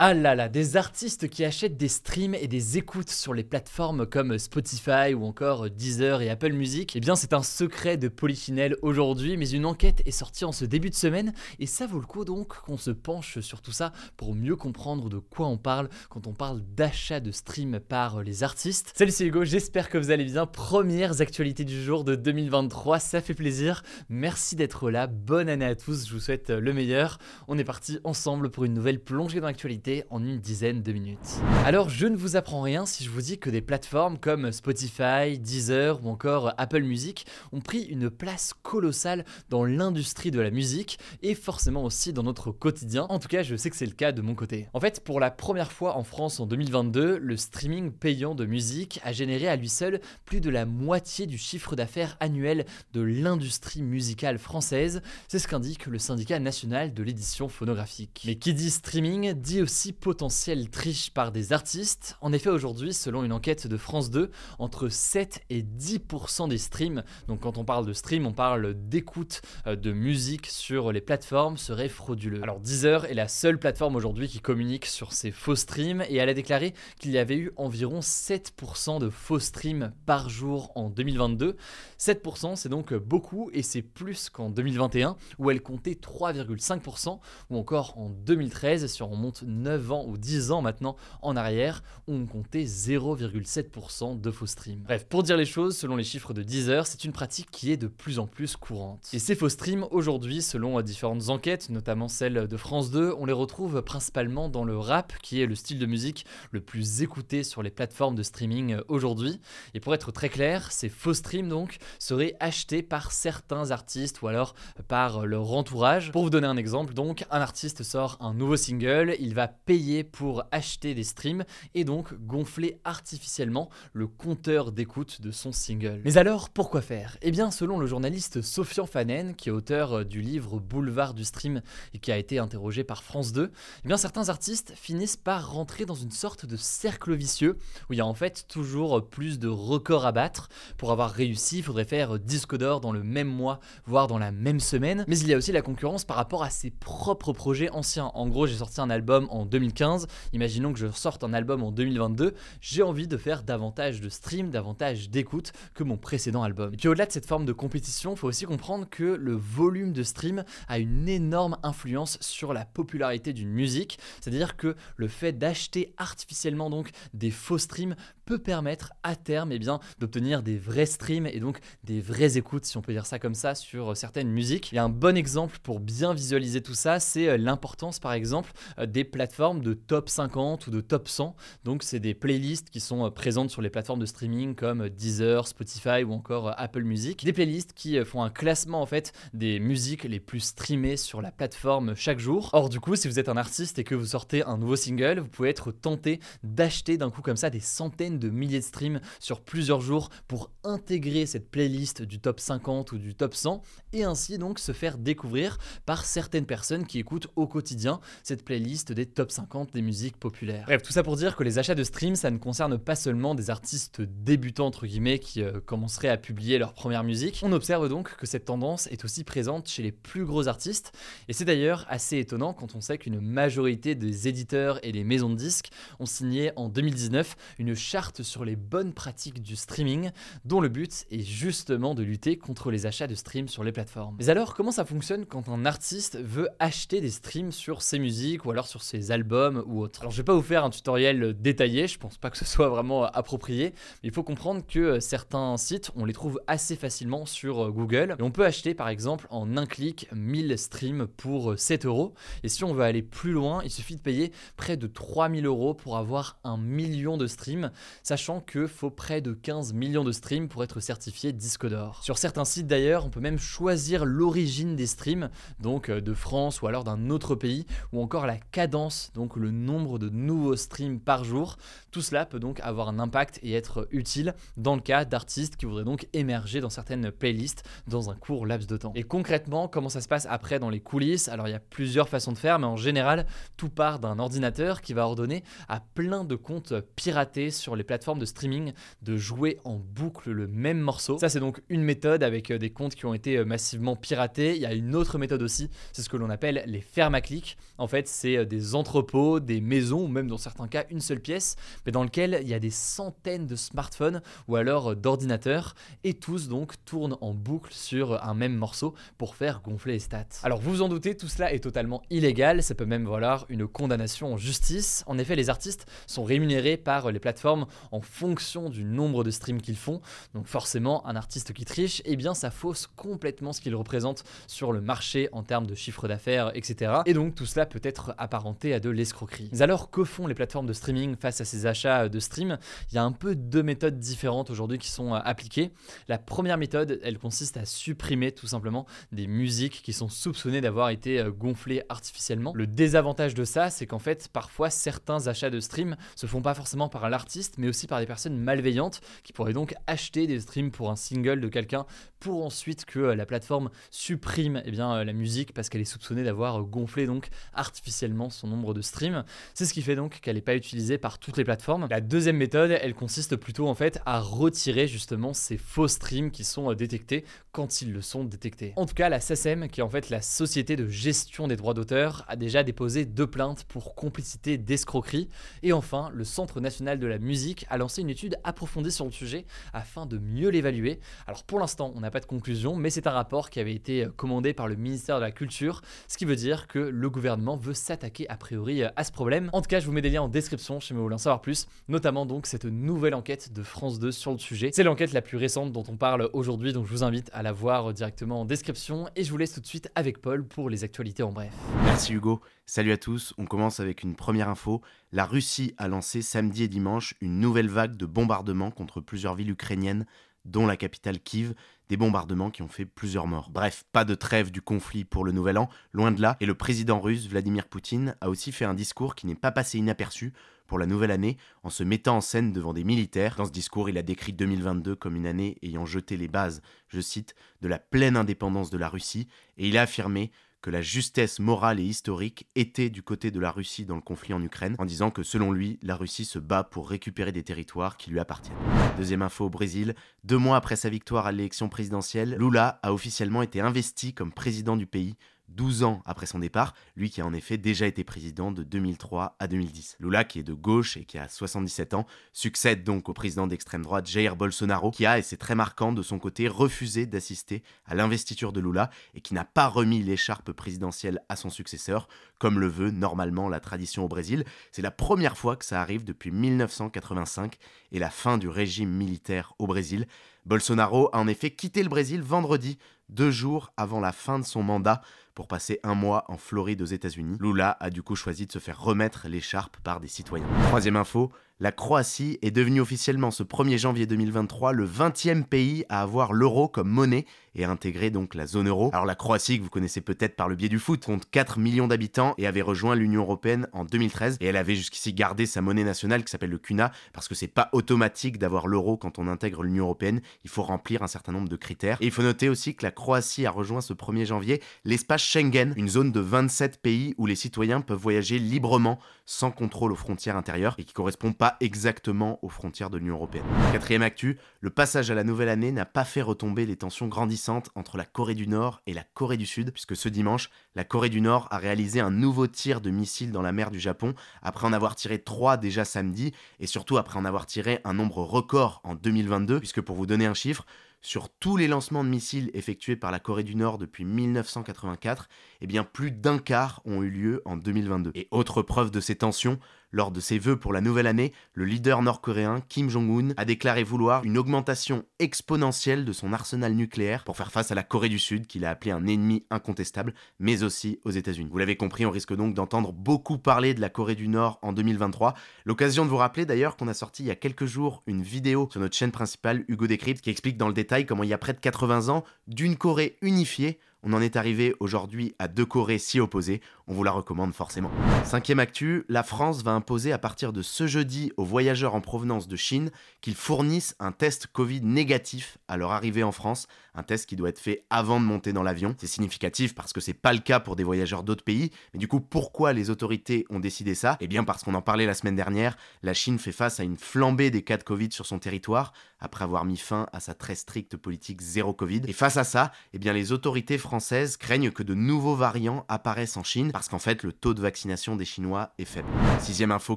Ah là là, des artistes qui achètent des streams et des écoutes sur les plateformes comme Spotify ou encore Deezer et Apple Music, eh bien c'est un secret de Polychinelle aujourd'hui, mais une enquête est sortie en ce début de semaine et ça vaut le coup donc qu'on se penche sur tout ça pour mieux comprendre de quoi on parle quand on parle d'achat de streams par les artistes. Salut c'est Hugo, j'espère que vous allez bien. Premières actualités du jour de 2023, ça fait plaisir. Merci d'être là, bonne année à tous, je vous souhaite le meilleur. On est parti ensemble pour une nouvelle plongée dans l'actualité en une dizaine de minutes. Alors je ne vous apprends rien si je vous dis que des plateformes comme Spotify, Deezer ou encore Apple Music ont pris une place colossale dans l'industrie de la musique et forcément aussi dans notre quotidien. En tout cas, je sais que c'est le cas de mon côté. En fait, pour la première fois en France en 2022, le streaming payant de musique a généré à lui seul plus de la moitié du chiffre d'affaires annuel de l'industrie musicale française. C'est ce qu'indique le syndicat national de l'édition phonographique. Mais qui dit streaming dit aussi potentielle triche par des artistes. En effet, aujourd'hui, selon une enquête de France 2, entre 7 et 10% des streams, donc quand on parle de stream, on parle d'écoute euh, de musique sur les plateformes, seraient frauduleux. Alors Deezer est la seule plateforme aujourd'hui qui communique sur ces faux streams et elle a déclaré qu'il y avait eu environ 7% de faux streams par jour en 2022. 7% c'est donc beaucoup et c'est plus qu'en 2021 où elle comptait 3,5% ou encore en 2013 si on remonte 9 ans ou 10 ans maintenant en arrière, on comptait 0,7% de faux streams. Bref, pour dire les choses, selon les chiffres de Deezer, c'est une pratique qui est de plus en plus courante. Et ces faux streams, aujourd'hui, selon différentes enquêtes, notamment celle de France 2, on les retrouve principalement dans le rap, qui est le style de musique le plus écouté sur les plateformes de streaming aujourd'hui. Et pour être très clair, ces faux streams donc seraient achetés par certains artistes ou alors par leur entourage. Pour vous donner un exemple, donc, un artiste sort un nouveau single, il va payer pour acheter des streams et donc gonfler artificiellement le compteur d'écoute de son single. Mais alors, pourquoi faire? Eh bien, selon le journaliste Sofian Fanen, qui est auteur du livre Boulevard du stream et qui a été interrogé par France 2, eh bien certains artistes finissent par rentrer dans une sorte de cercle vicieux où il y a en fait toujours plus de records à battre. Pour avoir réussi, il faudrait faire disque d'or dans le même mois, voire dans la même semaine. Mais il y a aussi la concurrence par rapport à ses propres projets anciens. En gros, j'ai sorti un album en 2015, imaginons que je sorte un album en 2022, j'ai envie de faire davantage de streams, davantage d'écoute que mon précédent album. Et puis au-delà de cette forme de compétition, il faut aussi comprendre que le volume de stream a une énorme influence sur la popularité d'une musique, c'est-à-dire que le fait d'acheter artificiellement donc des faux streams peut permettre à terme eh bien d'obtenir des vrais streams et donc des vraies écoutes si on peut dire ça comme ça sur certaines musiques. Il y a un bon exemple pour bien visualiser tout ça, c'est euh, l'importance par exemple euh, des plateformes de top 50 ou de top 100. Donc c'est des playlists qui sont euh, présentes sur les plateformes de streaming comme Deezer, Spotify ou encore Apple Music. Des playlists qui font un classement en fait des musiques les plus streamées sur la plateforme chaque jour. Or du coup, si vous êtes un artiste et que vous sortez un nouveau single, vous pouvez être tenté d'acheter d'un coup comme ça des centaines de milliers de streams sur plusieurs jours pour intégrer cette playlist du top 50 ou du top 100 et ainsi donc se faire découvrir par certaines personnes qui écoutent au quotidien cette playlist des top 50 des musiques populaires. Bref, tout ça pour dire que les achats de streams, ça ne concerne pas seulement des artistes débutants entre guillemets qui euh, commenceraient à publier leur première musique. On observe donc que cette tendance est aussi présente chez les plus gros artistes et c'est d'ailleurs assez étonnant quand on sait qu'une majorité des éditeurs et des maisons de disques ont signé en 2019 une charte sur les bonnes pratiques du streaming, dont le but est justement de lutter contre les achats de streams sur les plateformes. Mais alors, comment ça fonctionne quand un artiste veut acheter des streams sur ses musiques ou alors sur ses albums ou autres. Alors je vais pas vous faire un tutoriel détaillé, je pense pas que ce soit vraiment approprié, mais il faut comprendre que certains sites, on les trouve assez facilement sur Google on peut acheter par exemple en un clic 1000 streams pour 7 euros. Et si on veut aller plus loin, il suffit de payer près de 3000 euros pour avoir un million de streams, sachant que faut près de 15 millions de streams pour être certifié disque d'or. Sur certains sites d'ailleurs, on peut même choisir l'origine des streams, donc euh, de France ou alors d'un autre pays, ou encore la cadence, donc le nombre de nouveaux streams par jour. Tout cela peut donc avoir un impact et être utile dans le cas d'artistes qui voudraient donc émerger dans certaines playlists dans un court laps de temps. Et concrètement, comment ça se passe après dans les coulisses? Alors il y a plusieurs façons de faire, mais en général, tout part d'un ordinateur qui va ordonner à plein de comptes piratés sur les plateformes de streaming de jouer en boucle le même morceau. Ça, c'est donc une méthode avec euh, des comptes qui ont été euh, massivement piratés. Il y a une autre méthode aussi, c'est ce que l'on appelle les fermes à clics. En fait, c'est euh, des entrepôts, des maisons, ou même dans certains cas une seule pièce, mais dans lequel il y a des centaines de smartphones ou alors d'ordinateurs, et tous donc tournent en boucle sur un même morceau pour faire gonfler les stats. Alors vous vous en doutez, tout cela est totalement illégal, ça peut même valoir une condamnation en justice. En effet, les artistes sont rémunérés par les plateformes en fonction du nombre de streams qu'ils font. Donc forcément, un artiste qui triche, eh bien ça fausse complètement ce qu'il représente sur le marché en termes de chiffre d'affaires, etc. Et donc tout cela peut être apparenté à de l'escroquerie. Alors que font les plateformes de streaming face à ces achats de streams Il y a un peu deux méthodes différentes aujourd'hui qui sont appliquées. La première méthode, elle consiste à supprimer tout simplement des musiques qui sont soupçonnées d'avoir été gonflées artificiellement. Le désavantage de ça, c'est qu'en fait, parfois certains achats de streams se font pas forcément par l'artiste, mais aussi par des personnes malveillantes qui pourraient donc acheter des streams pour un single de quelqu'un pour ensuite que euh, la plateforme supprime eh bien, euh, la musique parce qu'elle est soupçonnée d'avoir euh, gonflé donc artificiellement son nombre de streams. C'est ce qui fait donc qu'elle n'est pas utilisée par toutes les plateformes. La deuxième méthode, elle consiste plutôt en fait à retirer justement ces faux streams qui sont détectés quand ils le sont détectés. En tout cas, la SACEM, qui est en fait la société de gestion des droits d'auteur, a déjà déposé deux plaintes pour complicité d'escroquerie. Et enfin, le Centre national de la musique a lancé une étude approfondie sur le sujet afin de mieux l'évaluer. Alors pour l'instant, on n'a pas de conclusion, mais c'est un rapport qui avait été commandé par le ministère de la Culture, ce qui veut dire que le gouvernement veut s'attaquer a priori à ce problème. En tout cas, je vous mets des liens en description si vous voulez en savoir plus, notamment donc cette nouvelle enquête de France 2 sur le sujet. C'est l'enquête la plus récente dont on parle aujourd'hui, donc je vous invite à la voir directement en description et je vous laisse tout de suite avec Paul pour les actualités en bref. Merci Hugo. Salut à tous, on commence avec une première info. La Russie a lancé samedi et dimanche une nouvelle vague de bombardements contre plusieurs villes ukrainiennes, dont la capitale Kiev, des bombardements qui ont fait plusieurs morts. Bref, pas de trêve du conflit pour le nouvel an, loin de là, et le président russe Vladimir Poutine a aussi fait un discours qui n'est pas passé inaperçu pour la nouvelle année en se mettant en scène devant des militaires. Dans ce discours, il a décrit 2022 comme une année ayant jeté les bases, je cite, de la pleine indépendance de la Russie, et il a affirmé que la justesse morale et historique était du côté de la Russie dans le conflit en Ukraine, en disant que selon lui, la Russie se bat pour récupérer des territoires qui lui appartiennent. Deuxième info au Brésil, deux mois après sa victoire à l'élection présidentielle, Lula a officiellement été investi comme président du pays 12 ans après son départ, lui qui a en effet déjà été président de 2003 à 2010. Lula, qui est de gauche et qui a 77 ans, succède donc au président d'extrême droite Jair Bolsonaro, qui a, et c'est très marquant de son côté, refusé d'assister à l'investiture de Lula et qui n'a pas remis l'écharpe présidentielle à son successeur, comme le veut normalement la tradition au Brésil. C'est la première fois que ça arrive depuis 1985 et la fin du régime militaire au Brésil. Bolsonaro a en effet quitté le Brésil vendredi, deux jours avant la fin de son mandat, pour passer un mois en Floride aux États-Unis. Lula a du coup choisi de se faire remettre l'écharpe par des citoyens. Troisième info, la Croatie est devenue officiellement ce 1er janvier 2023 le 20e pays à avoir l'euro comme monnaie et intégrer donc la zone euro. Alors la Croatie, que vous connaissez peut-être par le biais du foot, compte 4 millions d'habitants et avait rejoint l'Union Européenne en 2013 et elle avait jusqu'ici gardé sa monnaie nationale qui s'appelle le kuna parce que c'est pas automatique d'avoir l'euro quand on intègre l'Union Européenne, il faut remplir un certain nombre de critères. Et il faut noter aussi que la Croatie a rejoint ce 1er janvier l'espace Schengen, une zone de 27 pays où les citoyens peuvent voyager librement sans contrôle aux frontières intérieures et qui correspond pas exactement aux frontières de l'Union Européenne. Quatrième actu, le passage à la nouvelle année n'a pas fait retomber les tensions grandissantes entre la Corée du Nord et la Corée du Sud, puisque ce dimanche, la Corée du Nord a réalisé un nouveau tir de missiles dans la mer du Japon, après en avoir tiré trois déjà samedi, et surtout après en avoir tiré un nombre record en 2022, puisque pour vous donner un chiffre, sur tous les lancements de missiles effectués par la Corée du Nord depuis 1984, eh bien plus d'un quart ont eu lieu en 2022. Et autre preuve de ces tensions, lors de ses vœux pour la nouvelle année, le leader nord-coréen Kim Jong-un a déclaré vouloir une augmentation exponentielle de son arsenal nucléaire pour faire face à la Corée du Sud, qu'il a appelé un ennemi incontestable, mais aussi aux États-Unis. Vous l'avez compris, on risque donc d'entendre beaucoup parler de la Corée du Nord en 2023. L'occasion de vous rappeler d'ailleurs qu'on a sorti il y a quelques jours une vidéo sur notre chaîne principale Hugo Décrypte qui explique dans le détail comment il y a près de 80 ans, d'une Corée unifiée, on en est arrivé aujourd'hui à deux Corées si opposées, on vous la recommande forcément. Cinquième actu, la France va imposer à partir de ce jeudi aux voyageurs en provenance de Chine qu'ils fournissent un test Covid négatif à leur arrivée en France, un test qui doit être fait avant de monter dans l'avion. C'est significatif parce que c'est pas le cas pour des voyageurs d'autres pays, mais du coup pourquoi les autorités ont décidé ça? Eh bien parce qu'on en parlait la semaine dernière, la Chine fait face à une flambée des cas de Covid sur son territoire après avoir mis fin à sa très stricte politique zéro Covid. Et face à ça, eh bien les autorités françaises craignent que de nouveaux variants apparaissent en Chine parce qu'en fait le taux de vaccination des Chinois est faible. Sixième info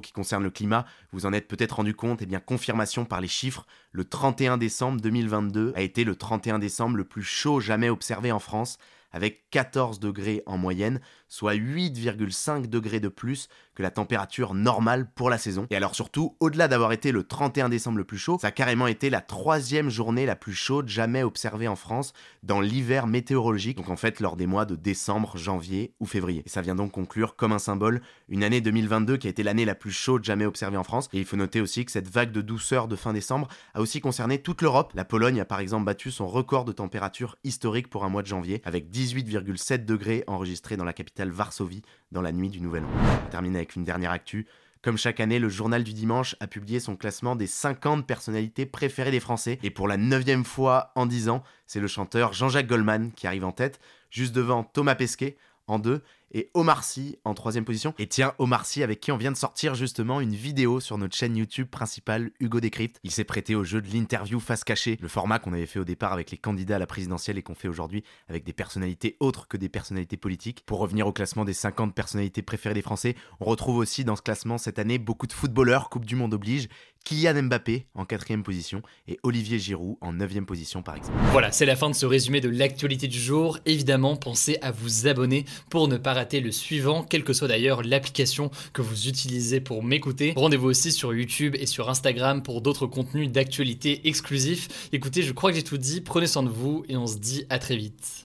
qui concerne le climat, vous en êtes peut-être rendu compte, eh bien confirmation par les chiffres, le 31 décembre 2022 a été le 31 décembre le plus chaud jamais observé en France avec 14 degrés en moyenne, soit 8,5 degrés de plus que la température normale pour la saison. Et alors surtout, au-delà d'avoir été le 31 décembre le plus chaud, ça a carrément été la troisième journée la plus chaude jamais observée en France dans l'hiver météorologique, donc en fait lors des mois de décembre, janvier ou février. Et ça vient donc conclure comme un symbole une année 2022 qui a été l'année la plus chaude jamais observée en France. Et il faut noter aussi que cette vague de douceur de fin décembre a aussi concerné toute l'Europe. La Pologne a par exemple battu son record de température historique pour un mois de janvier, avec 18,7 degrés enregistrés dans la capitale Varsovie dans la nuit du Nouvel An. On avec une dernière actu. Comme chaque année, le journal du dimanche a publié son classement des 50 personnalités préférées des Français. Et pour la neuvième fois en 10 ans, c'est le chanteur Jean-Jacques Goldman qui arrive en tête, juste devant Thomas Pesquet en deux et Omar Sy en troisième position. Et tiens, Omar Sy avec qui on vient de sortir justement une vidéo sur notre chaîne YouTube principale Hugo Décrypte. Il s'est prêté au jeu de l'interview face cachée, le format qu'on avait fait au départ avec les candidats à la présidentielle et qu'on fait aujourd'hui avec des personnalités autres que des personnalités politiques. Pour revenir au classement des 50 personnalités préférées des Français, on retrouve aussi dans ce classement cette année beaucoup de footballeurs, Coupe du Monde oblige, Kylian Mbappé en quatrième position et Olivier Giroud en neuvième position par exemple. Voilà, c'est la fin de ce résumé de l'actualité du jour. Évidemment, pensez à vous abonner pour ne pas le suivant, quelle que soit d'ailleurs l'application que vous utilisez pour m'écouter. Rendez-vous aussi sur YouTube et sur Instagram pour d'autres contenus d'actualité exclusifs. Écoutez, je crois que j'ai tout dit, prenez soin de vous et on se dit à très vite.